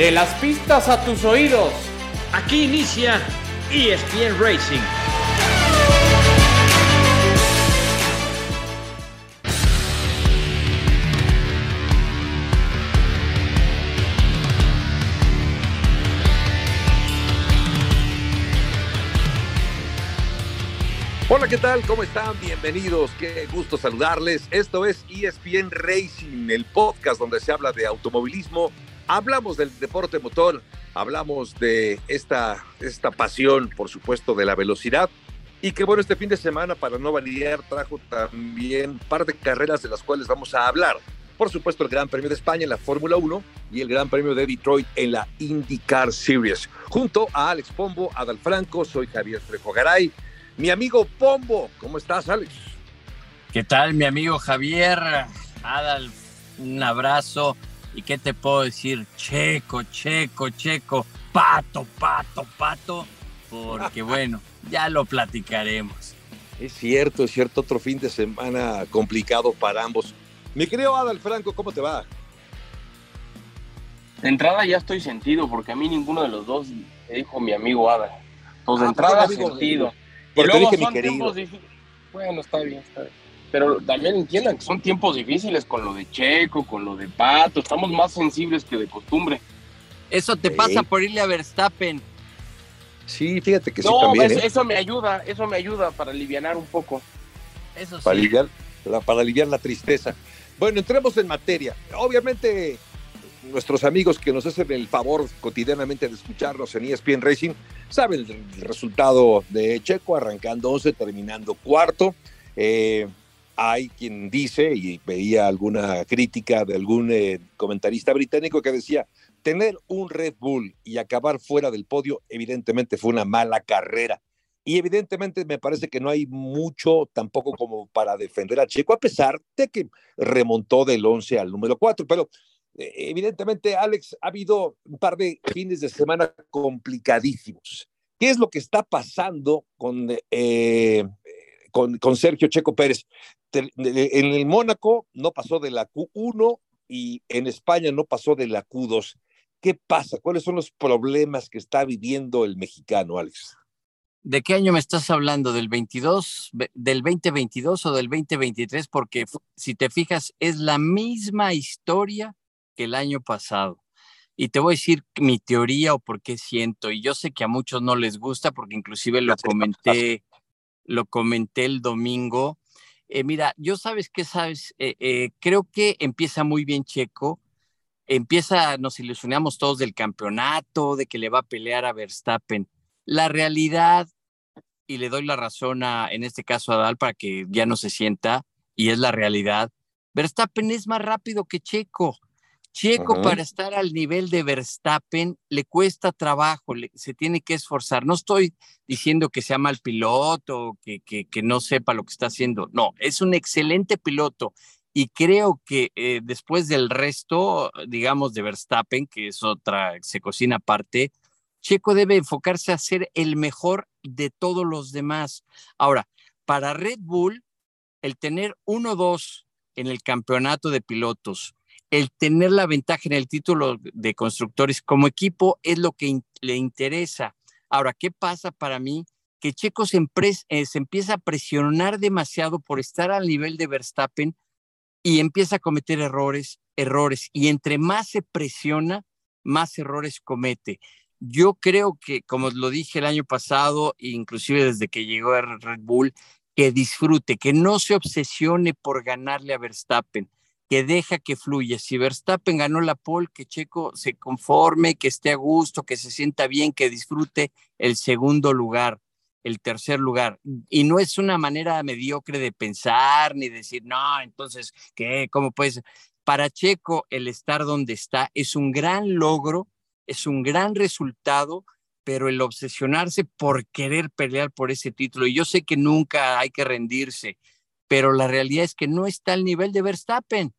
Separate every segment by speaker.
Speaker 1: De las pistas a tus oídos.
Speaker 2: Aquí inicia ESPN Racing.
Speaker 3: Hola, ¿qué tal? ¿Cómo están? Bienvenidos. Qué gusto saludarles. Esto es ESPN Racing, el podcast donde se habla de automovilismo. Hablamos del deporte motor, hablamos de esta, esta pasión, por supuesto, de la velocidad. Y que bueno, este fin de semana, para no validar, trajo también un par de carreras de las cuales vamos a hablar. Por supuesto, el Gran Premio de España en la Fórmula 1 y el Gran Premio de Detroit en la IndyCar Series. Junto a Alex Pombo, Adal Franco, soy Javier Trejo Garay. Mi amigo Pombo, ¿cómo estás, Alex?
Speaker 4: ¿Qué tal, mi amigo Javier? Adal, un abrazo. ¿Y qué te puedo decir? Checo, checo, checo, pato, pato, pato. Porque bueno, ya lo platicaremos.
Speaker 3: Es cierto, es cierto, otro fin de semana complicado para ambos. Mi querido Adal Franco, ¿cómo te va?
Speaker 5: De entrada ya estoy sentido, porque a mí ninguno de los dos me dijo mi amigo Adal. Entonces, de
Speaker 3: Ah,
Speaker 5: entrada
Speaker 3: amigo,
Speaker 5: sentido.
Speaker 3: porque
Speaker 5: y luego
Speaker 3: dije mi querido.
Speaker 5: tiempos difíciles. Bueno, está bien, está bien. Pero también entiendan que son tiempos difíciles con lo de Checo, con lo de Pato. Estamos más sensibles que de costumbre.
Speaker 4: Eso te
Speaker 3: Sí.
Speaker 4: pasa por irle a Verstappen.
Speaker 3: Sí, fíjate que sí
Speaker 5: no,
Speaker 3: también,
Speaker 5: eso,
Speaker 3: ¿eh?
Speaker 5: eso me ayuda, eso me ayuda para aliviar un poco.
Speaker 4: Eso sí.
Speaker 3: para, aliviar, la- para aliviar la tristeza. Bueno, entremos en materia. Obviamente, nuestros amigos que nos hacen el favor cotidianamente de escucharnos en ESPN Racing saben el, el resultado de Checo, arrancando 11, terminando cuarto. Eh, hay quien dice, y veía alguna crítica de algún eh, comentarista británico que decía, tener un Red Bull y acabar fuera del podio, evidentemente fue una mala carrera. Y evidentemente me parece que no hay mucho tampoco como para defender a Checo, a pesar de que remontó del 11 al número 4. Pero eh, evidentemente, Alex, ha habido un par de fines de semana complicadísimos. ¿Qué es lo que está pasando con, eh, con, con Sergio Checo Pérez? En el Mónaco no pasó de la Q1 y en España no pasó de la Q2. ¿Qué pasa? ¿Cuáles son los problemas que está viviendo el mexicano, Alex?
Speaker 4: ¿De qué año me estás hablando? ¿Del 22, ve- del 2022 o del 2023? Porque si te fijas, es la misma historia que el año pasado. Y te voy a decir mi teoría o por qué siento. Y yo sé que a muchos no les gusta porque inclusive lo comenté, lo comenté el domingo. Eh, mira, yo sabes qué sabes, Eh, eh, creo que empieza muy bien Checo. Empieza, nos ilusionamos todos del campeonato, de que le va a pelear a Verstappen la realidad, y le doy la razón a, en este caso a Dal para que ya no se sienta, y es la realidad, Verstappen es más rápido que Checo. Checo para estar al nivel de Verstappen le cuesta trabajo, le- se tiene que esforzar. No estoy diciendo que sea mal piloto, que, que, que no sepa lo que está haciendo. No, es un excelente piloto. Y creo que eh, después del resto, digamos, de Verstappen, que es otra, se cocina aparte, Checo debe enfocarse a ser el mejor de todos los demás. Ahora, para Red Bull, el tener 1-2 en el campeonato de pilotos, el tener la ventaja en el título de constructores como equipo es lo que le interesa. Ahora, ¿qué pasa para mí? Que Checo se, eh, se empieza a presionar demasiado por estar al nivel de Verstappen y empieza a cometer errores, errores. Y entre más se presiona, más errores comete. Yo creo que, como lo dije el año pasado, inclusive desde que llegó a Red Bull, que disfrute, que no se obsesione por ganarle a Verstappen, que deja que fluya. Si Verstappen ganó la pole, que Checo se conforme, que esté a gusto, que se sienta bien, que disfrute el segundo lugar, el tercer lugar. Y no es una manera mediocre de pensar ni decir, no, entonces, ¿qué? ¿Cómo puedes? Para Checo, el estar donde está es un gran logro, es un gran resultado, pero el obsesionarse por querer pelear por ese título, y yo sé que nunca hay que rendirse, pero la realidad es que no está al nivel de Verstappen.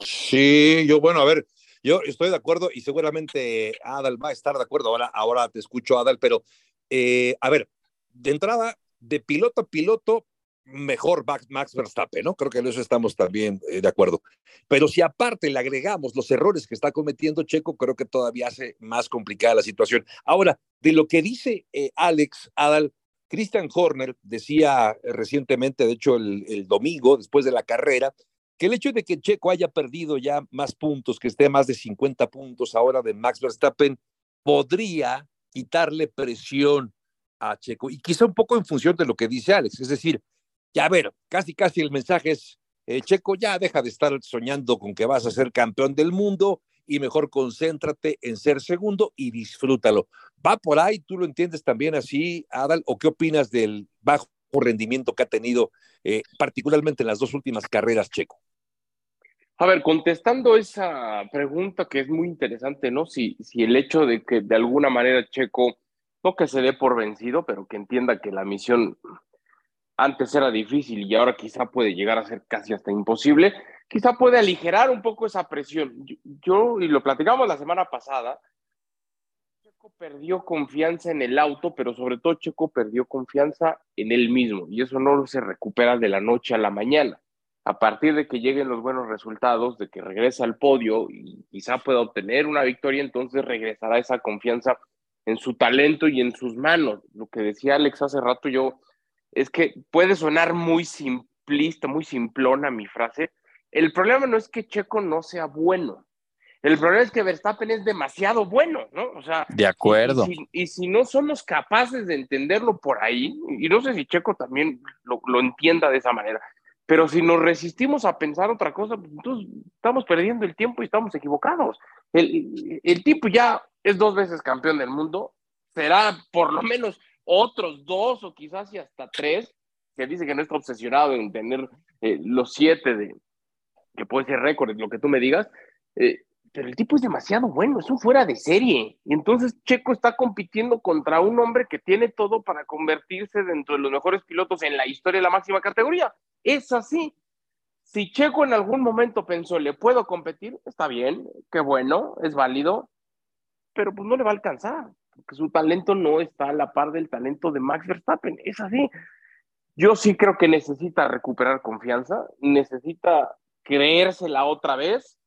Speaker 3: Sí, yo, bueno, a ver, yo estoy de acuerdo y seguramente Adal va a estar de acuerdo. Ahora, te escucho, Adal, pero eh, a ver, de entrada, de piloto a piloto, mejor Max Verstappen, ¿no? Creo que en eso estamos también eh, de acuerdo. Pero si aparte le agregamos los errores que está cometiendo Checo, creo que todavía hace más complicada la situación. Ahora, de lo que dice eh, Alex Adal, Christian Horner decía recientemente, de hecho el, domingo, después de la carrera, que el hecho de que Checo haya perdido ya más puntos, que esté más de 50 puntos ahora de Max Verstappen, podría quitarle presión a Checo. Y quizá un poco en función de lo que dice Alex, es decir, ya a ver, casi casi el mensaje es, eh, Checo, ya deja de estar soñando con que vas a ser campeón del mundo y mejor concéntrate en ser segundo y disfrútalo. ¿Va por ahí? ¿Tú lo entiendes también así, Adal? ¿O qué opinas del bajo rendimiento que ha tenido, eh, particularmente en las dos últimas carreras, Checo?
Speaker 5: A ver, contestando esa pregunta que es muy interesante, ¿no? Si, si el hecho de que de alguna manera Checo, no que se dé por vencido, pero que entienda que la misión antes era difícil y ahora quizá puede llegar a ser casi hasta imposible, quizá puede aligerar un poco esa presión. Yo, y lo platicamos la semana pasada, Checo perdió confianza en el auto, pero sobre todo Checo perdió confianza en él mismo y eso no se recupera de la noche a la mañana. A partir de que lleguen los buenos resultados, de que regresa al podio y quizá pueda obtener una victoria, entonces regresará esa confianza en su talento y en sus manos. Lo que decía Alex hace rato, yo es que puede sonar muy simplista, muy simplona mi frase. El problema no es que Checo no sea bueno. El problema es que Verstappen es demasiado bueno, ¿no? O sea,
Speaker 4: de acuerdo.
Speaker 5: Y, si, no somos capaces de entenderlo por ahí, y no sé si Checo también lo, entienda de esa manera, pero si nos resistimos a pensar otra cosa, pues entonces estamos perdiendo el tiempo y estamos equivocados. El, el tipo ya es dos veces campeón del mundo, será por lo menos otros dos o quizás y hasta tres, que dice que no está obsesionado en tener eh, los siete de, que puede ser récord, lo que tú me digas, eh, pero el tipo es demasiado bueno, es un fuera de serie. Y entonces Checo está compitiendo contra un hombre que tiene todo para convertirse dentro de los mejores pilotos en la historia de la máxima categoría. Es así. Si Checo en algún momento pensó, le puedo competir, está bien, qué bueno, es válido, pero pues no le va a alcanzar que su talento no está a la par del talento de Max Verstappen. Es así. Yo sí creo que necesita recuperar confianza, necesita creérsela otra vez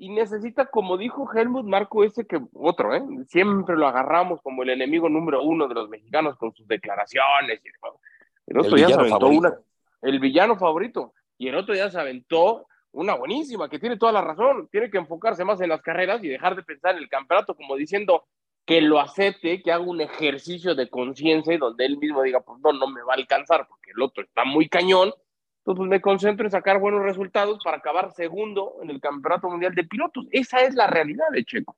Speaker 5: y necesita, como dijo Helmut Marco, ese que otro, ¿eh? siempre lo agarramos como el enemigo número uno de los mexicanos con sus declaraciones. El otro el día se aventó una, el villano favorito, y el otro día se aventó una buenísima, que tiene toda la razón, tiene que enfocarse más en las carreras y dejar de pensar en el campeonato como diciendo, que lo acepte, que haga un ejercicio de conciencia y donde él mismo diga, pues no, no me va a alcanzar porque el otro está muy cañón, entonces pues me concentro en sacar buenos resultados para acabar segundo en el Campeonato Mundial de Pilotos. Esa es la realidad de Checo.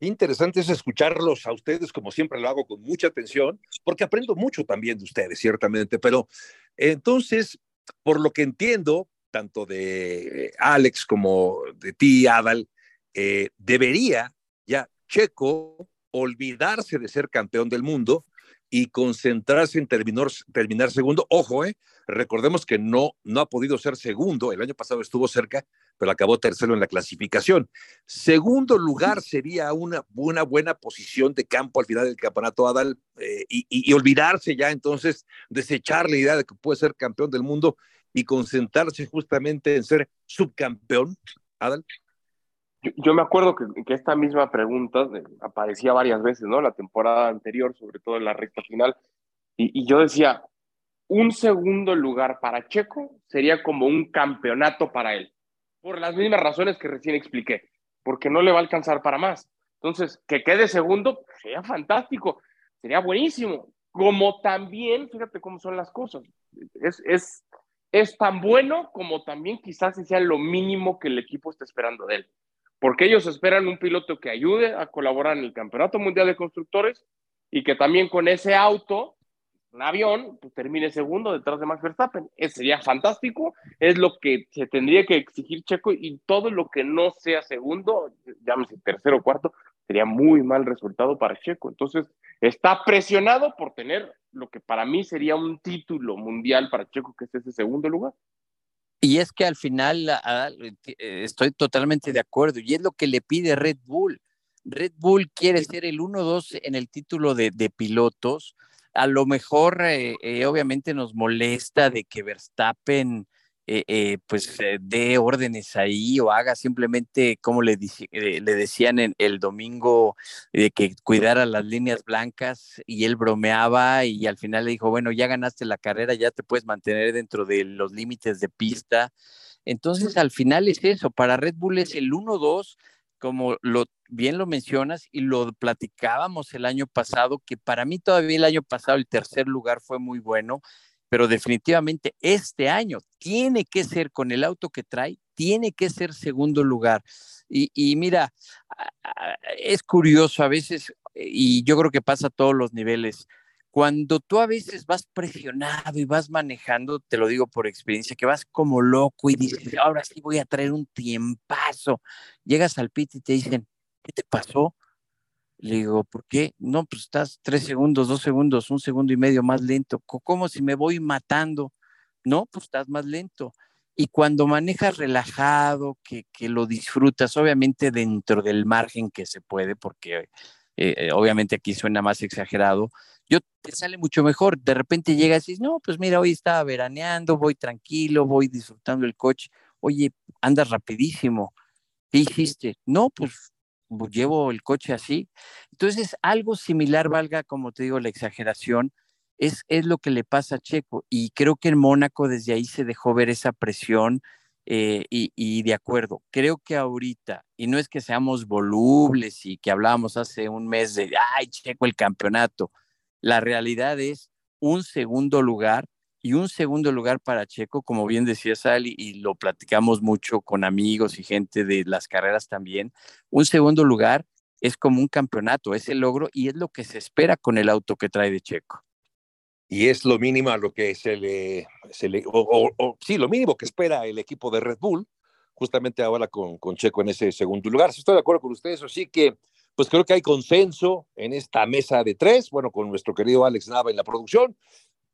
Speaker 3: Interesante es escucharlos a ustedes, como siempre lo hago con mucha atención, porque aprendo mucho también de ustedes, ciertamente. Pero entonces, por lo que entiendo, tanto de Alex como de ti, Adal, eh, debería ya Checo olvidarse de ser campeón del mundo y concentrarse en terminar, terminar segundo. Ojo, eh, recordemos que no, no ha podido ser segundo, el año pasado estuvo cerca, pero acabó tercero en la clasificación. Segundo lugar sería una, una buena posición de campo al final del campeonato Adal eh, y, y, olvidarse ya entonces, desechar la idea de que puede ser campeón del mundo y concentrarse justamente en ser subcampeón, Adal.
Speaker 5: Yo, me acuerdo que, esta misma pregunta aparecía varias veces, ¿no? La temporada anterior, sobre todo en la recta final. Y, yo decía, un segundo lugar para Checo sería como un campeonato para él, por las mismas razones que recién expliqué, porque no le va a alcanzar para más. Entonces, que quede segundo sería fantástico, sería buenísimo. Como también, fíjate cómo son las cosas, es, es, es tan bueno como también quizás sea lo mínimo que el equipo está esperando de él porque ellos esperan un piloto que ayude a colaborar en el Campeonato Mundial de Constructores y que también con ese auto, un avión, pues termine segundo detrás de Max Verstappen. Eso sería fantástico, es lo que se tendría que exigir Checo y todo lo que no sea segundo, llámese tercero o cuarto, sería muy mal resultado para Checo. Entonces, está presionado por tener lo que para mí sería un título mundial para Checo, que es ese segundo lugar.
Speaker 4: Y es que al final eh, estoy totalmente de acuerdo y es lo que le pide Red Bull. Red Bull quiere ser el 1-2 en el título de, pilotos, a lo mejor eh, eh, obviamente nos molesta de que Verstappen eh, pues dé órdenes ahí o haga simplemente como le, le decían en el domingo de que cuidara las líneas blancas y él bromeaba y al final le dijo, bueno, ya ganaste la carrera, ya te puedes mantener dentro de los límites de pista. Entonces al final es eso, para Red Bull es el 1-2 como lo bien lo mencionas y lo platicábamos el año pasado, que para mí todavía el año pasado el tercer lugar fue muy bueno, pero definitivamente este año tiene que ser con el auto que trae, tiene que ser segundo lugar. Y, y mira, es curioso a veces, y yo creo que pasa a todos los niveles, cuando tú a veces vas presionado y vas manejando, te lo digo por experiencia, que vas como loco y dices, ahora sí voy a traer un tiempazo. Llegas al pit y te dicen, ¿qué te pasó? Le digo, ¿por qué? No, pues estás tres segundos, dos segundos, un segundo y medio más lento. ¿Cómo si me voy matando? No, pues estás más lento. Y cuando manejas relajado, que, que lo disfrutas, obviamente dentro del margen que se puede, porque eh, eh, obviamente aquí suena más exagerado, yo te sale mucho mejor. De repente llegas y dices, no, pues mira, hoy estaba veraneando, voy tranquilo, voy disfrutando el coche. Oye, andas rapidísimo. ¿Qué hiciste? No, pues, pues llevo el coche así. Entonces, algo similar, valga, como te digo, la exageración, es, es lo que le pasa a Checo. Y creo que en Mónaco desde ahí se dejó ver esa presión. Eh, y, de acuerdo, creo que ahorita, y no es que seamos volubles y que hablábamos hace un mes de, ay, checo el campeonato, la realidad es un segundo lugar y un segundo lugar para Checo, como bien decía Sally, y lo platicamos mucho con amigos y gente de las carreras también, un segundo lugar es como un campeonato, es el logro y es lo que se espera con el auto que trae de Checo.
Speaker 3: Y es lo mínimo a lo que se le, se le o, sí, lo mínimo que espera el equipo de Red Bull, justamente ahora con, con Checo en ese segundo lugar. Estoy de acuerdo con ustedes, así que pues creo que hay consenso en esta mesa de tres, bueno, con nuestro querido Alex Nava en la producción,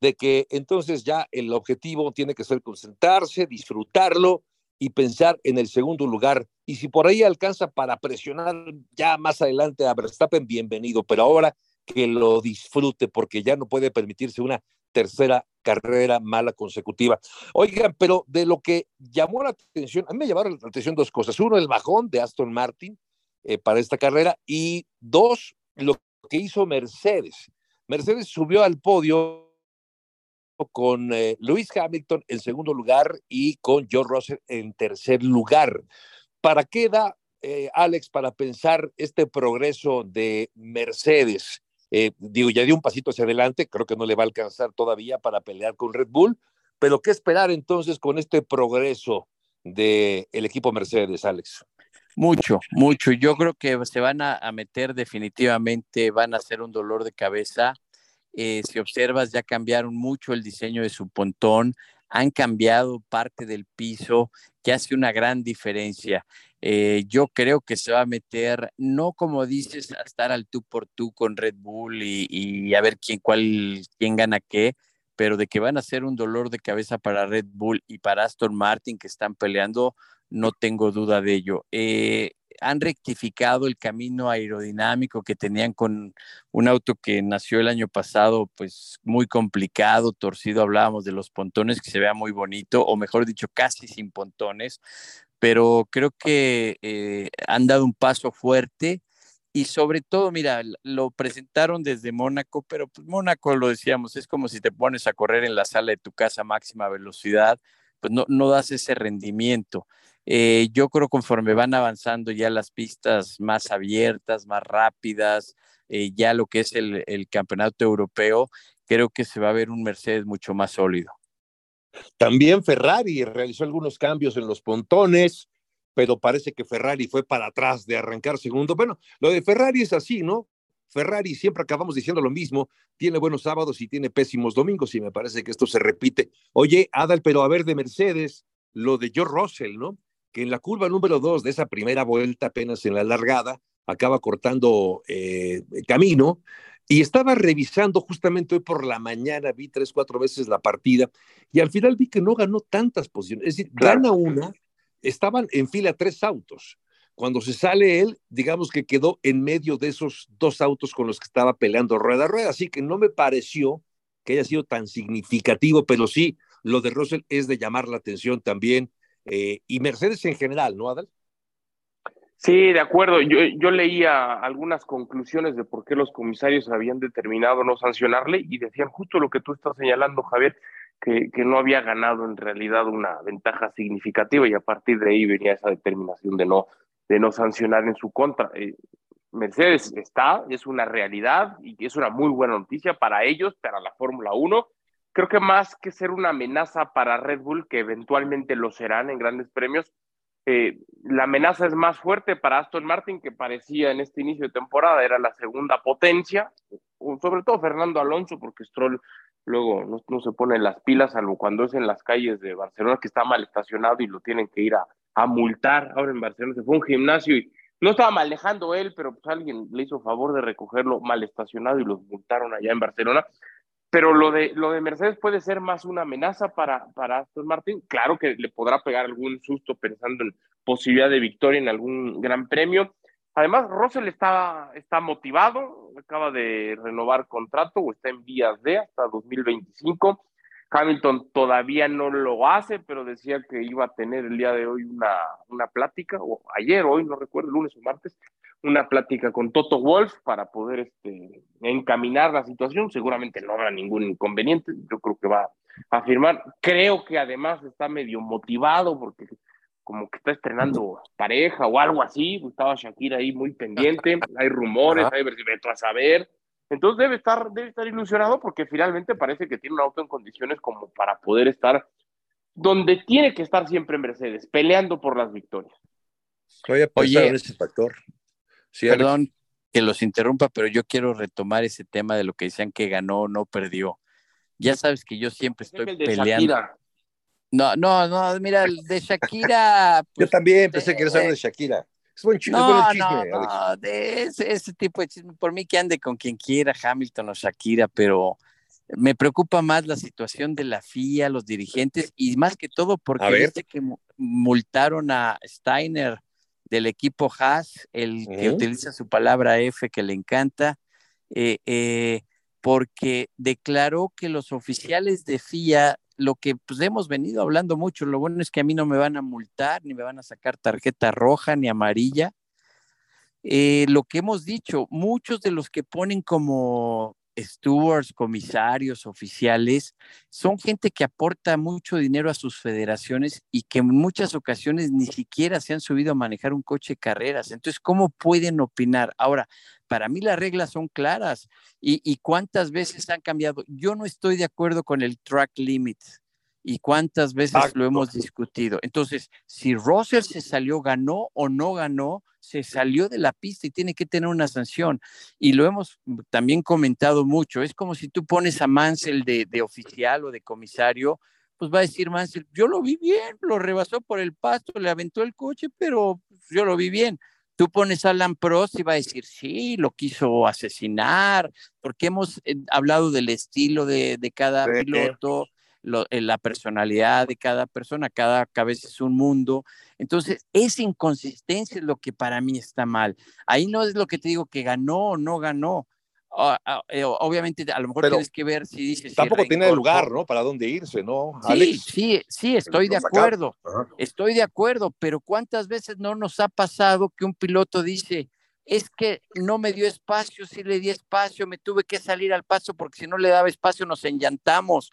Speaker 3: de que entonces ya el objetivo tiene que ser concentrarse, disfrutarlo y pensar en el segundo lugar. Y si por ahí alcanza para presionar ya más adelante a Verstappen, bienvenido, pero ahora que lo disfrute porque ya no puede permitirse una tercera carrera mala consecutiva. Oigan, pero de lo que llamó la atención, a mí me llamaron la atención dos cosas. Uno, el bajón de Aston Martin, eh, para esta carrera. Y dos, lo que hizo Mercedes. Mercedes subió al podio con eh, Lewis Hamilton en segundo lugar y con George Russell en tercer lugar. ¿Para qué da, eh, Alex, para pensar este progreso de Mercedes? Digo, ya dio un pasito hacia adelante, creo que no le va a alcanzar todavía para pelear con Red Bull, pero ¿qué esperar entonces con este progreso del el equipo Mercedes, Alex?
Speaker 4: Mucho, mucho. Yo creo que se van a, meter definitivamente, van a ser un dolor de cabeza. Eh, si observas, ya cambiaron mucho el diseño de su pontón, han cambiado parte del piso, que hace una gran diferencia. Eh, yo creo que se va a meter, no como dices, a estar al tú por tú con Red Bull y, a ver quién, cuál, quién gana qué, pero de que van a ser un dolor de cabeza para Red Bull y para Aston Martin que están peleando, no tengo duda de ello. Eh, han rectificado el camino aerodinámico que tenían con un auto que nació el año pasado, pues muy complicado, torcido, hablábamos de los pontones, que se vea muy bonito, o mejor dicho, casi sin pontones, pero creo que eh, han dado un paso fuerte y sobre todo, mira, lo presentaron desde Mónaco, pero pues Mónaco, lo decíamos, es como si te pones a correr en la sala de tu casa a máxima velocidad, pues no, no das ese rendimiento. Eh, yo creo conforme van avanzando ya las pistas más abiertas, más rápidas, eh, ya lo que es el, campeonato europeo, creo que se va a ver un Mercedes mucho más sólido.
Speaker 3: También Ferrari realizó algunos cambios en los pontones, pero parece que Ferrari fue para atrás de arrancar segundo. Bueno, lo de Ferrari es así, ¿no? Ferrari siempre acabamos diciendo lo mismo, tiene buenos sábados y tiene pésimos domingos y me parece que esto se repite. Oye, Adal, pero a ver de Mercedes, lo de George Russell, ¿no? Que en la curva número dos de esa primera vuelta, apenas en la largada, acaba cortando eh, camino. Y estaba revisando justamente hoy por la mañana, vi tres, cuatro veces la partida, y al final vi que no ganó tantas posiciones. Es decir, gana una, estaban en fila tres autos. cuando se sale él, digamos que quedó en medio de esos dos autos con los que estaba peleando rueda a rueda, así que no me pareció que haya sido tan significativo, pero sí, lo de Russell es de llamar la atención también, eh, y Mercedes en general, ¿no, Adal?
Speaker 5: Sí, de acuerdo. Yo, yo, leía algunas conclusiones de por qué los comisarios habían determinado no sancionarle y decían justo lo que tú estás señalando, Javier, que, que, no había ganado en realidad una ventaja significativa y a partir de ahí venía esa determinación de no, de no sancionar en su contra. Eh, Mercedes está, es una realidad y es una muy buena noticia para ellos, para la Fórmula 1. Creo que más que ser una amenaza para Red Bull, que eventualmente lo serán en grandes premios, eh, la amenaza es más fuerte para Aston Martin, que parecía en este inicio de temporada era la segunda potencia, sobre todo Fernando Alonso, porque Stroll luego no, se pone las pilas, salvo cuando es en las calles de Barcelona, que está mal estacionado y lo tienen que ir a, multar. Ahora en Barcelona se fue a un gimnasio y no estaba manejando él, pero pues alguien le hizo favor de recogerlo mal estacionado y los multaron allá en Barcelona. Pero lo de, lo de Mercedes puede ser más una amenaza para, para Aston Martin. Claro que le podrá pegar algún susto pensando en posibilidad de victoria en algún gran premio. Además, Russell está, está motivado, acaba de renovar contrato o está en vías de hasta 2025. Hamilton todavía no lo hace, pero decía que iba a tener el día de hoy una, una plática, o ayer, hoy, no recuerdo, lunes o martes, una plática con Toto Wolf para poder este, encaminar la situación. Seguramente no habrá ningún inconveniente. Yo creo que va a firmar. Creo que además está medio motivado porque como que está estrenando pareja o algo así. Estaba Shakira ahí muy pendiente. Hay rumores, hay ver si a saber. Entonces debe estar, debe estar ilusionado porque finalmente parece que tiene un auto en condiciones como para poder estar donde tiene que estar siempre en Mercedes, peleando por las victorias.
Speaker 3: Oye, en ese factor.
Speaker 4: Perdón que los interrumpa, pero yo quiero retomar ese tema de lo que decían que ganó o no perdió. Ya sabes que yo siempre estoy peleando. No, no, no, mira, el de Shakira.
Speaker 3: yo pues, también pensé que era de Shakira. Es buen, chisme, no,
Speaker 4: no, no, de ese, tipo de chisme, por mí que ande con quien quiera, Hamilton o Shakira, pero me preocupa más la situación de la FIA, los dirigentes, y más que todo porque viste que multaron a Steiner del equipo Haas, el que utiliza su palabra F que le encanta, eh, eh, porque declaró que los oficiales de FIA lo que pues, hemos venido hablando mucho, lo bueno es que a mí no me van a multar, ni me van a sacar tarjeta roja ni amarilla. Eh, lo que hemos dicho, muchos de los que ponen como stewards, comisarios, oficiales, son gente que aporta mucho dinero a sus federaciones y que en muchas ocasiones ni siquiera se han subido a manejar un coche de carreras. Entonces, ¿cómo pueden opinar? Ahora, para mí las reglas son claras y, cuántas veces han cambiado. Yo no estoy de acuerdo con el track limit y cuántas veces lo hemos discutido. Entonces, si Russell se salió, ganó o no ganó, se salió de la pista y tiene que tener una sanción. Y lo hemos también comentado mucho. Es como si tú pones a Mansell de, de oficial o de comisario, pues va a decir Mansell, yo lo vi bien, lo rebasó por el pasto, le aventó el coche, pero yo lo vi bien. Tú pones a Alan Prost y va a decir, sí, lo quiso asesinar, porque hemos eh, hablado del estilo de, cada piloto, eh, la personalidad de cada persona, cada cabeza es un mundo. Entonces, esa inconsistencia es lo que para mí está mal. Ahí no es lo que te digo que ganó o no ganó, Ah, ah, eh, obviamente a lo mejor tienes que ver si dices
Speaker 3: tampoco tiene lugar no para dónde irse no
Speaker 4: sí sí sí estoy de acuerdo estoy de acuerdo pero cuántas veces no nos ha pasado que un piloto dice es que no me dio espacio sí le di espacio me tuve que salir al paso porque si no le daba espacio nos enllantamos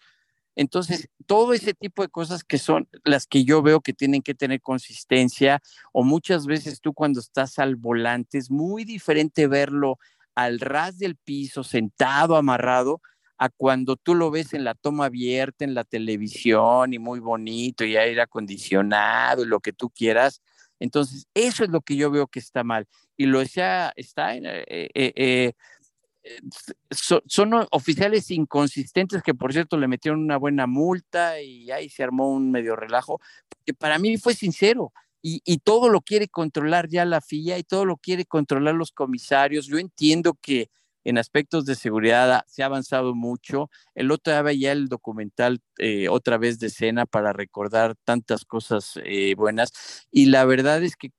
Speaker 4: entonces, todo ese tipo de cosas que son las que yo veo que tienen que tener consistencia, o muchas veces tú cuando estás al volante, es muy diferente verlo al ras del piso, sentado, amarrado, a cuando tú lo ves en la toma abierta, en la televisión y muy bonito y aire acondicionado y lo que tú quieras. Entonces, eso es lo que yo veo que está mal. Y lo decía está eh, eh, eh, son oficiales inconsistentes que, por cierto, le metieron una buena multa y ahí se armó un medio relajo, que para mí fue sincero y, todo lo quiere controlar ya la FIA y todo lo quiere controlar los comisarios. Yo entiendo que en aspectos de seguridad se ha avanzado mucho. El otro día veía el documental eh, otra vez de escena para recordar tantas cosas eh, buenas y la verdad es que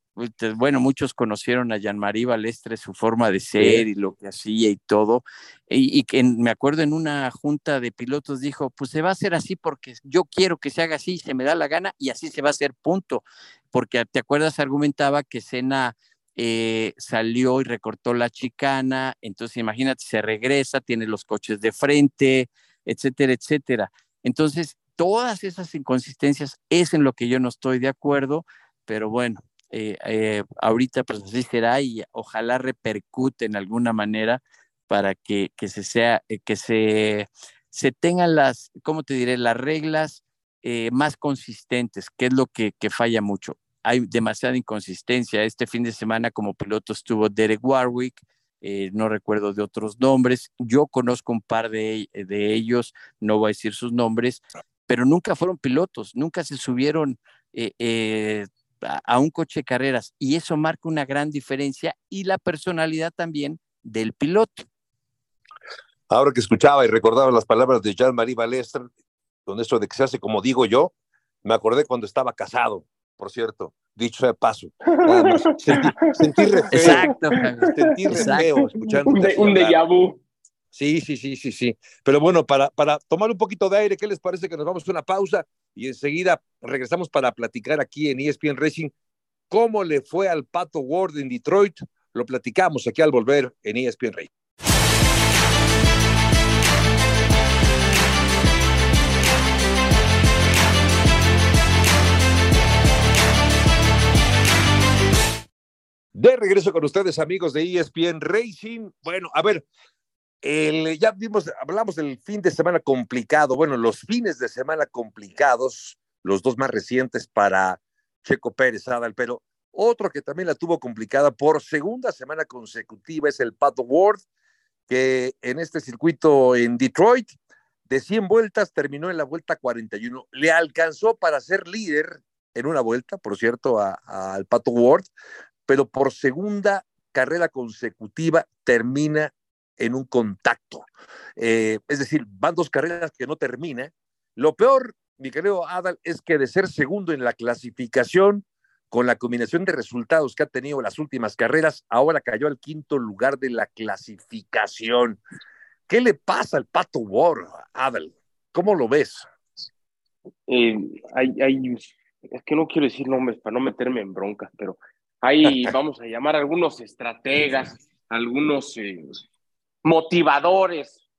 Speaker 4: bueno, muchos conocieron a Jean-Marie Balestre, su forma de ser y lo que hacía y todo, y, que me acuerdo en una junta de pilotos dijo, pues se va a hacer así porque yo quiero que se haga así, se me da la gana y así se va a hacer, punto, porque te acuerdas, argumentaba que Sena eh, salió y recortó la chicana, entonces imagínate, se regresa, tiene los coches de frente, etcétera, etcétera. Entonces, todas esas inconsistencias es en lo que yo no estoy de acuerdo, pero bueno, eh, eh, ahorita pues así será y ojalá repercute en alguna manera para que, se sea, eh, que se, se tengan las, ¿cómo te diré? Las reglas más consistentes, que es lo que, falla mucho. Hay demasiada inconsistencia. Este fin de semana como piloto estuvo Derek Warwick, no recuerdo de otros nombres. Yo conozco un par de, de, ellos, no voy a decir sus nombres, pero nunca fueron pilotos, nunca se subieron a un coche de carreras y eso marca una gran diferencia y la personalidad también del piloto.
Speaker 3: Ahora que escuchaba y recordaba las palabras de Jean-Marie Balestre, con eso de que se hace como digo yo, me acordé cuando estaba casado, por cierto, dicho sea paso. Sentí, re feo. Exacto. Sentí re feo escuchando.
Speaker 5: Un, un déjà vu.
Speaker 3: Sí, sí, sí, sí, sí. Pero bueno, para, para tomar un poquito de aire, ¿qué les parece que nos vamos a una pausa y enseguida regresamos para platicar aquí en ESPN Racing cómo le fue al Pato Ward en Detroit? Lo platicamos aquí al volver en ESPN Racing. De regreso con ustedes, amigos de ESPN Racing. Bueno, a ver, ya vimos, hablamos del fin de semana complicado, bueno, los fines de semana complicados, los dos más recientes para Checo Pérez, Adal, pero otro que también la tuvo complicada por segunda semana consecutiva es el Pato Ward, que en este circuito en Detroit, de 100 vueltas, terminó en la vuelta 41. Le alcanzó para ser líder en una vuelta, por cierto, al Pato Ward, pero por segunda carrera consecutiva termina en un contacto. Eh, es decir, van dos carreras que no termina. Lo peor, mi querido Adal, es que de ser segundo en la clasificación, con la combinación de resultados que ha tenido las últimas carreras, ahora cayó al quinto lugar de la clasificación. ¿Qué le pasa al Pato War, Adal? ¿Cómo lo ves?
Speaker 5: Eh, hay, hay, es que no quiero decir nombres para no meterme en broncas, pero hay, vamos a llamar a algunos estrategas, algunos eh, motivadores,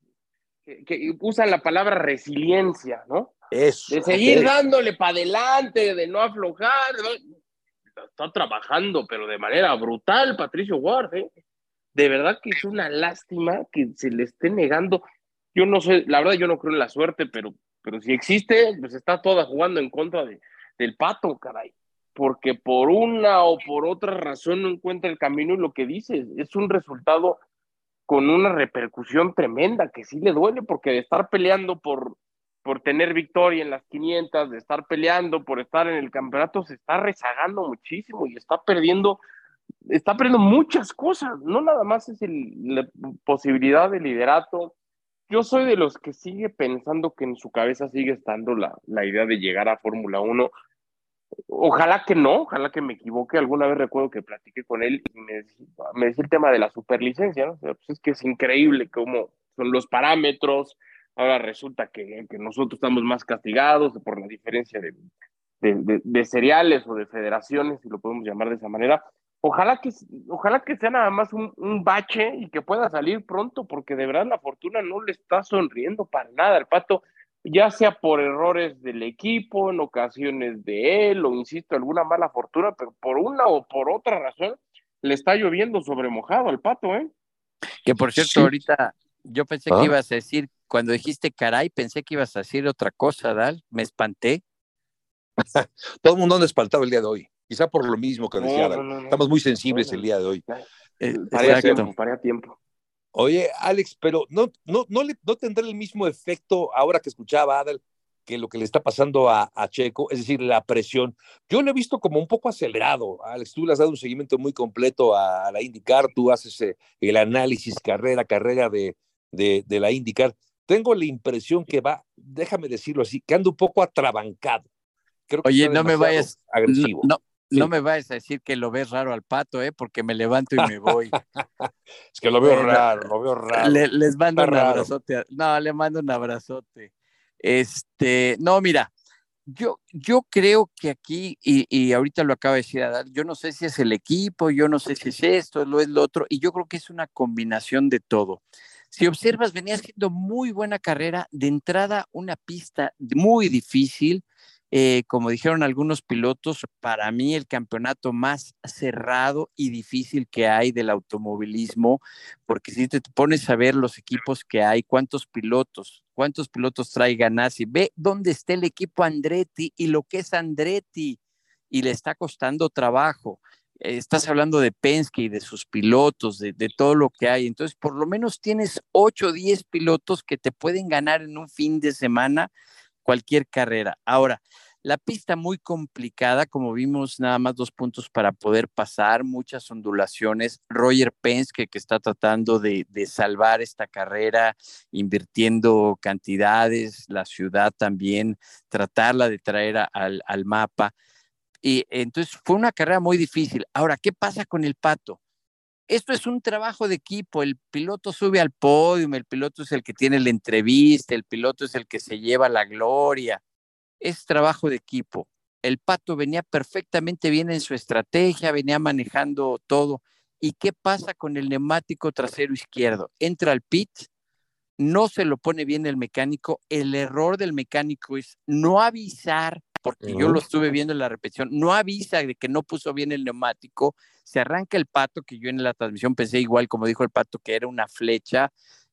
Speaker 5: que, usan la palabra resiliencia, ¿no?
Speaker 3: Eso.
Speaker 5: De seguir dándole para adelante, de no aflojar. Está trabajando, pero de manera brutal, Patricio Ward. ¿eh? De verdad que es una lástima que se le esté negando. Yo no sé, la verdad yo no creo en la suerte, pero, pero si existe, pues está toda jugando en contra de, del pato, caray. Porque por una o por otra razón no encuentra el camino y lo que dice es un resultado con una repercusión tremenda que sí le duele porque de estar peleando por, por tener victoria en las 500, de estar peleando por estar en el campeonato, se está rezagando muchísimo y está perdiendo, está perdiendo muchas cosas, no nada más es la posibilidad de liderato. Yo soy de los que sigue pensando que en su cabeza sigue estando la, la idea de llegar a Fórmula 1 Ojalá que no, ojalá que me equivoque. Alguna vez recuerdo que platiqué con él y me, decía el tema de la superlicencia, ¿no? pues es que es increíble cómo son los parámetros. Ahora resulta que, nosotros estamos más castigados por la diferencia de, de, de, cereales o de federaciones, si lo podemos llamar de esa manera. Ojalá que, ojalá que sea nada más un, un, bache y que pueda salir pronto, porque de verdad la fortuna no le está sonriendo para nada. El pato ya sea por errores del equipo, en ocasiones de él, o insisto, alguna mala fortuna, pero por una o por otra razón le está lloviendo sobre mojado al pato, ¿eh?
Speaker 4: Que por cierto, ahorita yo pensé que ah. ibas a decir, cuando dijiste caray, pensé que ibas a decir otra cosa, Dal, me espanté.
Speaker 3: Todo el mundo anda espantado el día de hoy, quizá por lo mismo que decía Estamos muy sensibles el día de hoy.
Speaker 5: Eh, tiempo, para tiempo.
Speaker 3: Oye, Alex, pero no, no, no, le, no tendrá el mismo efecto ahora que escuchaba a Adel que lo que le está pasando a, Checo, es decir, la presión. Yo lo he visto como un poco acelerado. Alex, tú le has dado un seguimiento muy completo a, la IndyCar, tú haces eh, el análisis carrera, carrera de, de, de, la IndyCar. Tengo la impresión que va, déjame decirlo así, que anda un poco atrabancado.
Speaker 4: Creo que Oye, no me vayas, agresivo. No, no me vayas a decir que lo ves raro al pato, ¿eh? Porque me levanto y me voy.
Speaker 3: es que lo veo raro, lo veo raro.
Speaker 4: les mando un abrazote. No, le mando un abrazote. Este, no, mira, yo, yo creo que aquí, y, y, ahorita lo acaba de decir Adal, yo no sé si es el equipo, yo no sé si es esto, lo es lo otro, y yo creo que es una combinación de todo. Si observas, venía haciendo muy buena carrera, de entrada una pista muy difícil, eh, como dijeron algunos pilotos, para mí el campeonato más cerrado y difícil que hay del automovilismo, porque si te pones a ver los equipos que hay, cuántos pilotos, cuántos pilotos trae Ganassi, ve dónde está el equipo Andretti y lo que es Andretti, y le está costando trabajo. estás hablando de Penske y de sus pilotos, de, de todo lo que hay. Entonces, por lo menos tienes 8 o 10 pilotos que te pueden ganar en un fin de semana cualquier carrera. Ahora, la pista muy complicada, como vimos, nada más dos puntos para poder pasar, muchas ondulaciones. Roger Penske, que está tratando de, salvar esta carrera, invirtiendo cantidades, la ciudad también, tratarla de traer al, al mapa. Y entonces fue una carrera muy difícil. Ahora, ¿qué pasa con el pato? Esto es un trabajo de equipo, el piloto sube al podio, el piloto es el que tiene la entrevista, el piloto es el que se lleva la gloria, es trabajo de equipo. El pato venía perfectamente bien en su estrategia, venía manejando todo. ¿Y qué pasa con el neumático trasero izquierdo? Entra al pit, no se lo pone bien el mecánico. El error del mecánico es no avisar, porque yo lo estuve viendo en la repetición, no avisa de que no puso bien el neumático. Se arranca el pato, que yo en la transmisión pensé igual, como dijo el pato, que era una flecha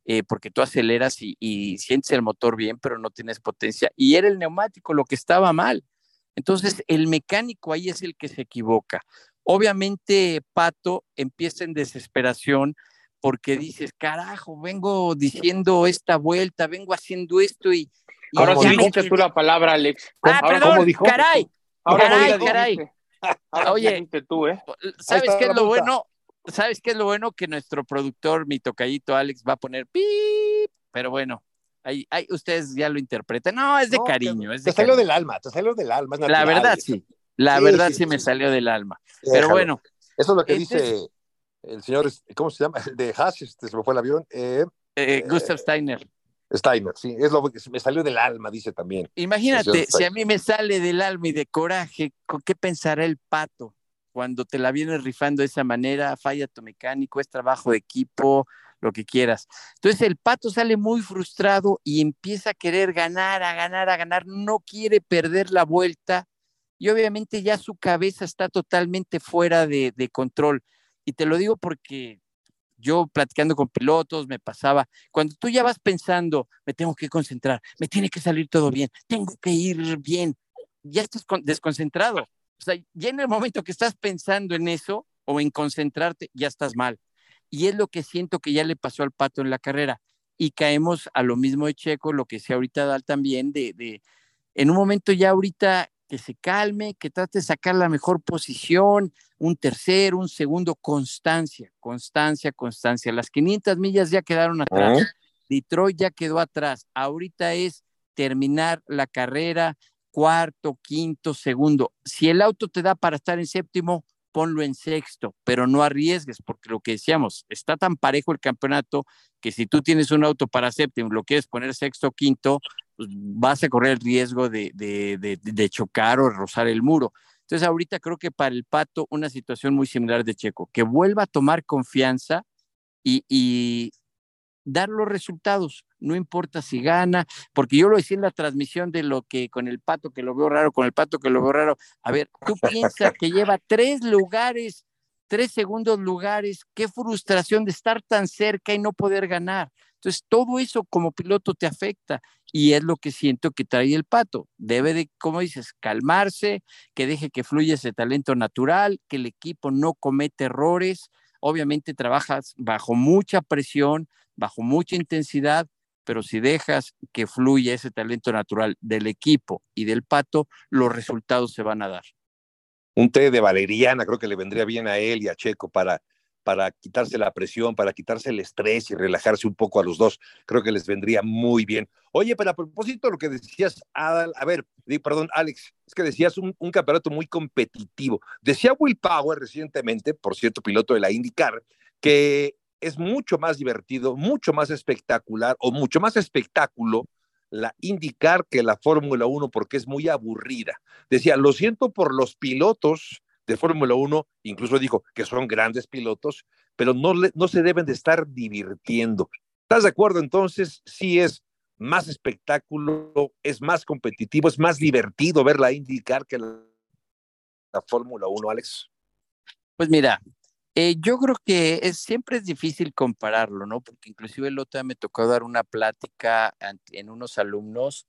Speaker 4: eh, porque tú aceleras y, sientes el motor bien, pero no tienes potencia. Y era el neumático lo que estaba mal. Entonces, el mecánico ahí es el que se equivoca. Obviamente, Pato empieza en desesperación porque dices, carajo, vengo diciendo esta vuelta, vengo haciendo esto y...
Speaker 5: Ahora sí dijiste tú la palabra, Alex.
Speaker 4: Ah, perdón, dijo? caray,
Speaker 5: Ahora
Speaker 4: caray, caray.
Speaker 5: Oye, tú, ¿eh?
Speaker 4: ¿sabes qué es lo bueno? ¿sabes qué es lo bueno? Que nuestro productor, mi tocallito Alex, va a poner pip, pero bueno, ahí, ahí ustedes ya lo interpretan. No, es de cariño.
Speaker 3: te, salió del alma, te salió del alma.
Speaker 4: la verdad sí, la verdad sí, me salió del alma. Pero bueno.
Speaker 3: Eso es lo que dice el señor, ¿cómo se llama? De Haas, este, se me fue el avión. Eh,
Speaker 4: eh, Gustav Steiner.
Speaker 3: Steiner, sí, es lo que me salió del alma, dice también.
Speaker 4: Imagínate, si a mí me sale del alma y de coraje, ¿qué pensará el pato? cuando te la vienes rifando de esa manera, falla tu mecánico, es trabajo de equipo, lo que quieras. Entonces el pato sale muy frustrado y empieza a querer ganar, a ganar, a ganar, no quiere perder la vuelta y obviamente ya su cabeza está totalmente fuera de, control. Y te lo digo porque yo platicando con pilotos me pasaba, cuando tú ya vas pensando, me tengo que concentrar, me tiene que salir todo bien, tengo que ir bien, ya estás desconcentrado. O sea, ya en el momento que estás pensando en eso o en concentrarte, ya estás mal. Y es lo que siento que ya le pasó al pato en la carrera. Y caemos a lo mismo de Checo, lo que sea ahorita Dal también, de, de en un momento ya ahorita que se calme, que trate de sacar la mejor posición, un tercero, un segundo, constancia, constancia, constancia. Las 500 millas ya quedaron atrás. Detroit ya quedó atrás. Ahorita es terminar la carrera, cuarto, quinto, segundo. Si el auto te da para estar en séptimo, ponlo en sexto, pero no arriesgues, porque lo que decíamos, está tan parejo el campeonato que si tú tienes un auto para séptimo, lo quieres poner sexto, quinto, pues vas a correr el riesgo de, de, chocar o rozar el muro. Entonces ahorita creo que para el Pato una situación muy similar de Checo, que vuelva a tomar confianza y, y dar los resultados, no importa si gana, porque yo lo decía en la transmisión de lo que con el pato que lo veo raro, con el pato que lo veo raro. A ver, tú piensas que lleva tres lugares, tres segundos lugares, qué frustración de estar tan cerca y no poder ganar. Entonces, todo eso como piloto te afecta y es lo que siento que trae el pato. Debe de, como dices, calmarse, que deje que fluya ese talento natural, que el equipo no comete errores. Obviamente trabajas bajo mucha presión, bajo mucha intensidad, pero si dejas que fluya ese talento natural del equipo y del pato, los resultados se van a dar.
Speaker 3: Un té de valeriana creo que le vendría bien a él y a Checo para, para quitarse la presión, para quitarse el estrés y relajarse un poco a los dos. Creo que les vendría muy bien. Oye, pero a propósito de lo que decías, Adal, a ver, perdón, Alex, es que decías un, un campeonato muy competitivo. Decía Will Power recientemente, por cierto, piloto de la IndyCar, que es mucho más divertido, mucho más espectacular o mucho más espectáculo la indicar que la Fórmula 1 porque es muy aburrida. Decía, lo siento por los pilotos de Fórmula 1, incluso dijo que son grandes pilotos, pero no, no se deben de estar divirtiendo. ¿Estás de acuerdo entonces? Sí es más espectáculo, es más competitivo, es más divertido verla indicar que la, la Fórmula 1, Alex.
Speaker 4: Pues mira, eh, yo creo que es, siempre es difícil compararlo, ¿no? Porque inclusive el otro día me tocó dar una plática en unos alumnos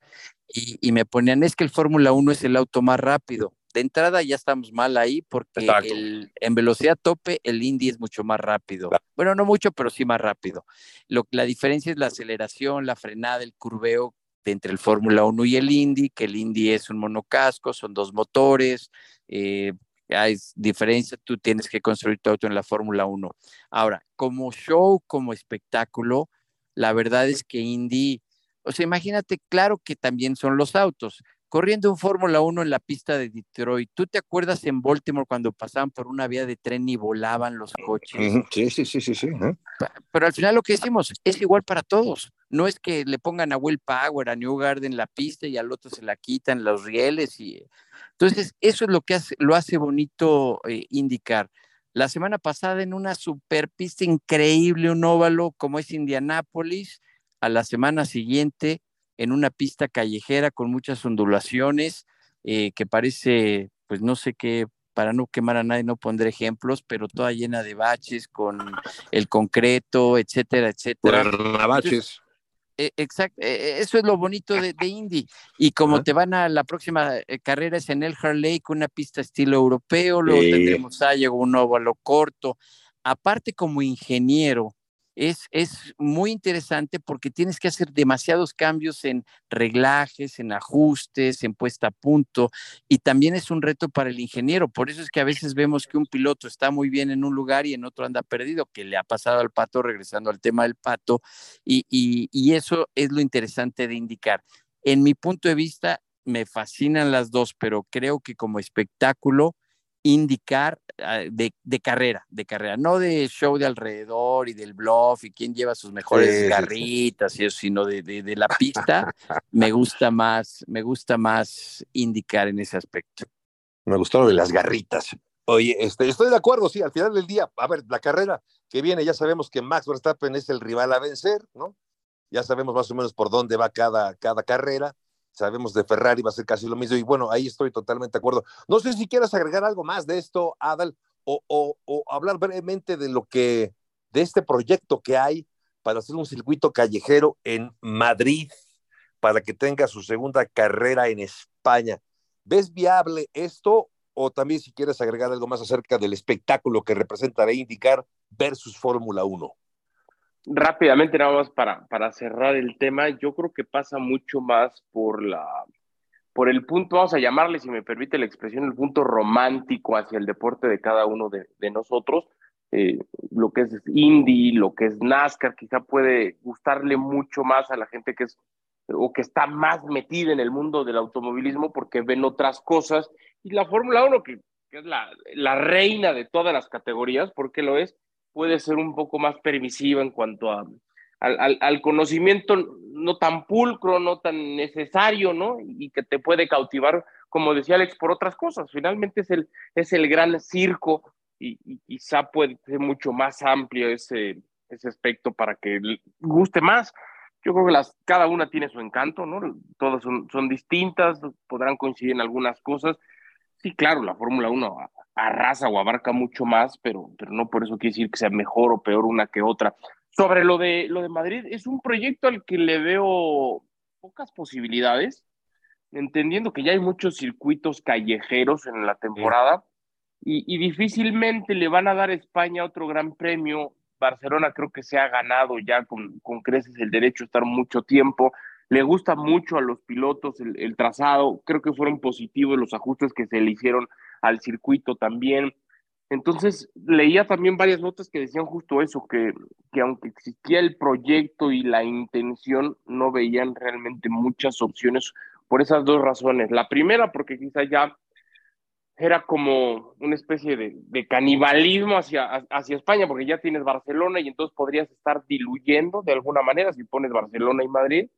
Speaker 4: y, me ponían, es que el Fórmula 1 es el auto más rápido. De entrada ya estamos mal ahí porque el, en velocidad tope el Indy es mucho más rápido. Bueno, no mucho, pero sí más rápido. Lo, la diferencia es la aceleración, la frenada, el curveo entre el Fórmula 1 y el Indy, que el Indy es un monocasco, son dos motores, eh, hay diferencia, tú tienes que construir tu auto en la Fórmula 1. Ahora, como show, como espectáculo, la verdad es que Indy, o sea, imagínate, claro que también son los autos. Corriendo un Fórmula 1 en la pista de Detroit, ¿tú te acuerdas en Baltimore cuando pasaban por una vía de tren y volaban los coches?
Speaker 3: Sí, sí, sí, sí, sí.
Speaker 4: Pero al final lo que decimos es igual para todos. No es que le pongan a Will Power, a New Garden la pista y al otro se la quitan los rieles y entonces, eso es lo que hace, lo hace bonito eh, indicar. La semana pasada en una super pista increíble, un óvalo como es Indianápolis, a la semana siguiente en una pista callejera con muchas ondulaciones, eh, que parece, pues no sé qué, para no quemar a nadie no pondré ejemplos, pero toda llena de baches con el concreto, etcétera, etcétera. E, exacto, e, e, eso es lo bonito de, Indy. Y como te van a la próxima eh, carrera es en el Harley con una pista estilo europeo, luego tendremos a un óvalo corto. Aparte, como ingeniero, es, muy interesante porque tienes que hacer demasiados cambios en reglajes, en ajustes, en puesta a punto, y también es un reto para el ingeniero. Por eso es que a veces vemos que un piloto está muy bien en un lugar y en otro anda perdido, que le ha pasado al pato, regresando al tema del pato, y, y eso es lo interesante de indicar. En mi punto de vista, me fascinan las dos, pero creo que como espectáculo, indicar ah, de, carrera, de carrera, no de show de alrededor y del bluff y quién lleva sus mejores garritas y eso, sino de, de, la pista, me gusta más, me gusta más indicar en ese aspecto.
Speaker 3: Me gustó lo de las garritas. Oye, este, estoy de acuerdo, sí, al final del día, a ver, la carrera que viene, ya sabemos que Max Verstappen es el rival a vencer, ¿no? Ya sabemos más o menos por dónde va cada, cada carrera sabemos de Ferrari va a ser casi lo mismo y bueno, ahí estoy totalmente de acuerdo. No sé si quieras agregar algo más de esto, Adal, o, o, hablar brevemente de lo que, de este proyecto que hay para hacer un circuito callejero en Madrid, para que tenga su segunda carrera en España. ¿Ves viable esto o también si quieres agregar algo más acerca del espectáculo que representa indicar versus Fórmula 1?
Speaker 5: Rápidamente nada más para, para cerrar el tema, yo creo que pasa mucho más por la por el punto, vamos a llamarle, si me permite la expresión, el punto romántico hacia el deporte de cada uno de, nosotros. Eh, lo que es indie, lo que es NASCAR, quizá puede gustarle mucho más a la gente que es o que está más metida en el mundo del automovilismo porque ven otras cosas. Y la Fórmula 1, que, que es la, la, reina de todas las categorías, porque lo es, puede ser un poco más permisiva en cuanto a, al, conocimiento no tan pulcro, no tan necesario, ¿no? Y que te puede cautivar, como decía Alex, por otras cosas. Finalmente es el, es el gran circo y, quizá puede ser mucho más amplio ese, ese aspecto para que guste más. Yo creo que las, cada una tiene su encanto, ¿no? Todas son, son distintas, podrán coincidir en algunas cosas. Sí, claro, la Fórmula 1 arrasa o abarca mucho más, pero, pero no por eso quiere decir que sea mejor o peor una que otra. Sobre lo de, lo de Madrid, es un proyecto al que le veo pocas posibilidades, entendiendo que ya hay muchos circuitos callejeros en la temporada y, y, difícilmente le van a dar a España otro gran premio. Barcelona creo que se ha ganado ya con, con creces el derecho a estar mucho tiempo. Le gusta mucho a los pilotos el, trazado, creo que fueron positivos los ajustes que se le hicieron al circuito también. Entonces, leía también varias notas que decían justo eso, que, que aunque existía el proyecto y la intención, no veían realmente muchas opciones por esas dos razones. La primera, porque quizá ya era como una especie de, de, canibalismo hacia, hacia España, porque ya tienes Barcelona y entonces podrías estar diluyendo de alguna manera si pones Barcelona y Madrid.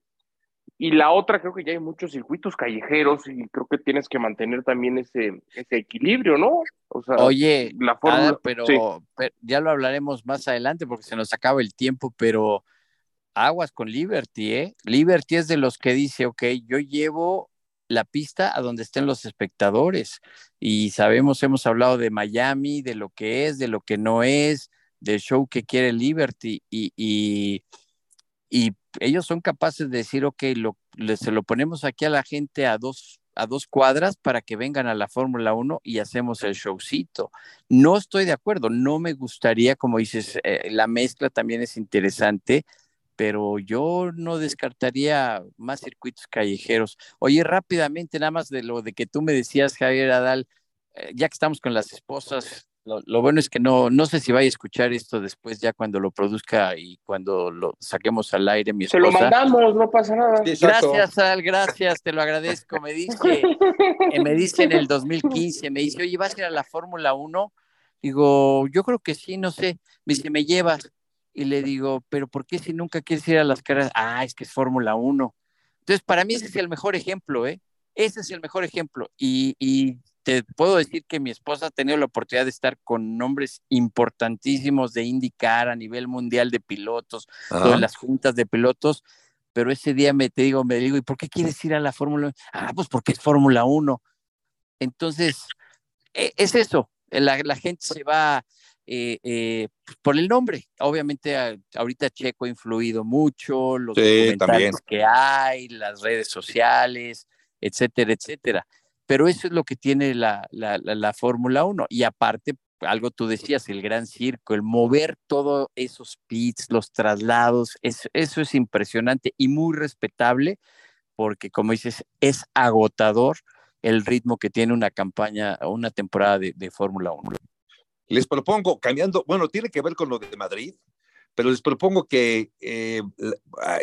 Speaker 5: Y la otra, creo que ya hay muchos circuitos callejeros y creo que tienes que mantener también ese, ese equilibrio, ¿no?
Speaker 4: O sea, Oye, la forma, pero, pero, ya lo hablaremos más adelante porque se nos acaba el tiempo, pero aguas con Liberty, ¿eh? Liberty es de los que dice, ok, yo llevo la pista a donde estén los espectadores. Y sabemos, hemos hablado de Miami, de lo que es, de lo que no es, del show que quiere Liberty. Y, y, ellos son capaces de decir, ok, lo, se lo ponemos aquí a la gente a dos, a dos cuadras para que vengan a la Fórmula 1 y hacemos el showcito. No estoy de acuerdo, no me gustaría, como dices, eh, la mezcla también es interesante, pero yo no descartaría más circuitos callejeros. Oye, rápidamente, nada más de lo de que tú me decías, Javier Adal, eh, ya que estamos con las esposas, lo, bueno es que no, no sé si vaya a escuchar esto después, ya cuando lo produzca y cuando lo saquemos al aire, mi esposa.
Speaker 5: Se lo mandamos, no pasa nada.
Speaker 4: gracias, Al, gracias, te lo agradezco. Me dice, eh, me dice en el 2015, me dice, oye, ¿vas a ir a la Fórmula 1? Digo, yo creo que sí, no sé. Me dice, ¿me llevas? y le digo, pero ¿por qué si nunca quieres ir a las carreras? Ah, es que es Fórmula 1. Entonces, para mí ese es el mejor ejemplo, ¿eh? Ese es el mejor ejemplo. Y, y te puedo decir que mi esposa ha tenido la oportunidad de estar con nombres importantísimos de indicar a nivel mundial de pilotos, todas las juntas de pilotos, pero ese día me te digo, me digo, ¿y por qué quieres ir a la Fórmula 1? Ah, pues porque es Fórmula 1. Entonces, e, es eso, la, la gente se va eh, eh, pues, por el nombre. Obviamente ahorita Checo ha influido mucho, los comentarios que hay, las redes sociales, etcétera, etcétera. Pero eso es lo que tiene la, la, Fórmula 1. Y aparte, algo tú decías, el gran circo, el mover todos esos pits, los traslados, eso es impresionante y muy respetable porque, como dices, es agotador el ritmo que tiene una campaña, una temporada de, de Fórmula 1
Speaker 3: les propongo, cambiando, bueno, tiene que ver con lo de Madrid, pero les propongo que eh,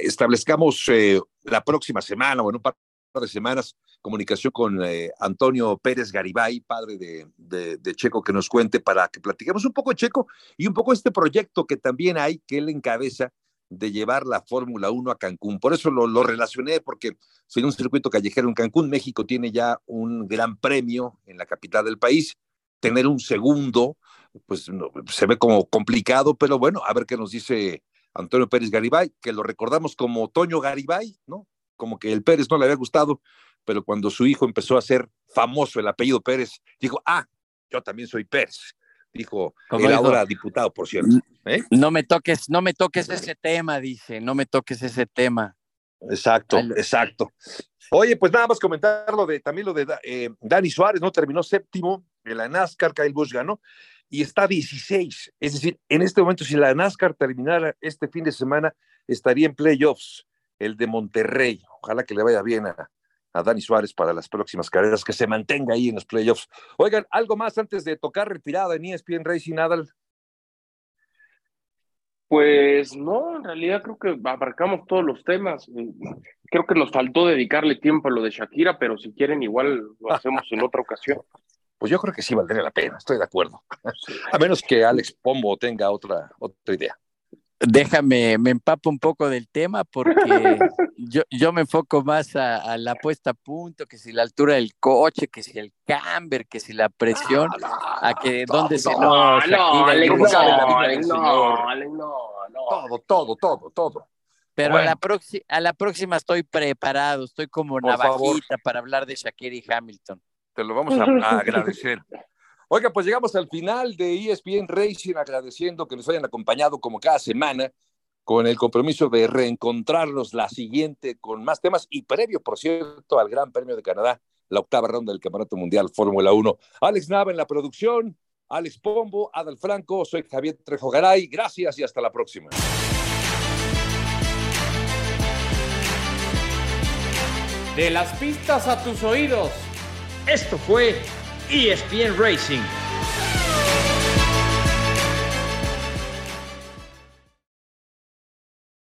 Speaker 3: establezcamos eh, la próxima semana o en un par de semanas comunicación con eh, Antonio Pérez Garibay, padre de, de, Checo, que nos cuente para que platiquemos un poco de Checo y un poco este proyecto que también hay, que él encabeza de llevar la Fórmula 1 a Cancún. Por eso lo, lo relacioné, porque soy un circuito callejero en Cancún. México tiene ya un gran premio en la capital del país. Tener un segundo pues se ve como complicado, pero bueno, a ver qué nos dice Antonio Pérez Garibay, que lo recordamos como Toño Garibay, ¿no? Como que el Pérez no le había gustado, pero cuando su hijo empezó a ser famoso el apellido Pérez, dijo, ah, yo también soy Pérez. Dijo el ahora diputado, por cierto.
Speaker 4: ¿eh? No me toques, no me toques ese tema, dice, no me toques ese tema.
Speaker 3: Exacto, exacto. Oye, pues nada más comentar lo de, también lo de eh, Dani Suárez, ¿no? Terminó séptimo en la NASCAR, Kyle Busch ganó y está 16. Es decir, en este momento, si la NASCAR terminara este fin de semana, estaría en playoffs el de Monterrey. Ojalá que le vaya bien a, a Dani Suárez para las próximas carreras, que se mantenga ahí en los playoffs. Oigan, algo más antes de tocar retirada en ESPN Racing Nadal.
Speaker 5: Pues no, en realidad creo que abarcamos todos los temas. Creo que nos faltó dedicarle tiempo a lo de Shakira, pero si quieren igual lo hacemos en otra ocasión.
Speaker 3: Pues yo creo que sí valdría la pena, estoy de acuerdo. A menos que Alex Pombo tenga otra, otra idea.
Speaker 4: Déjame, me empapo un poco del tema porque yo, yo me enfoco más a, la puesta a punto, que si la altura del coche, que si el camber, que si la presión, a que dónde se
Speaker 5: no, no, no,
Speaker 3: todo, todo, todo, todo.
Speaker 4: Pero a, la a la próxima estoy preparado, estoy como navajita para hablar de Shakira y Hamilton.
Speaker 3: Te lo vamos a, agradecer. Oiga, pues llegamos al final de ESPN Racing, agradeciendo que nos hayan acompañado como cada semana con el compromiso de reencontrarnos la siguiente con más temas y previo, por cierto, al Gran Premio de Canadá, la octava ronda del Campeonato Mundial Fórmula 1. Alex Nava en la producción, Alex Pombo, Adal Franco, soy Javier Trejo Garay. Gracias y hasta la próxima.
Speaker 1: De las pistas a tus oídos
Speaker 2: esto fue ESPN Racing.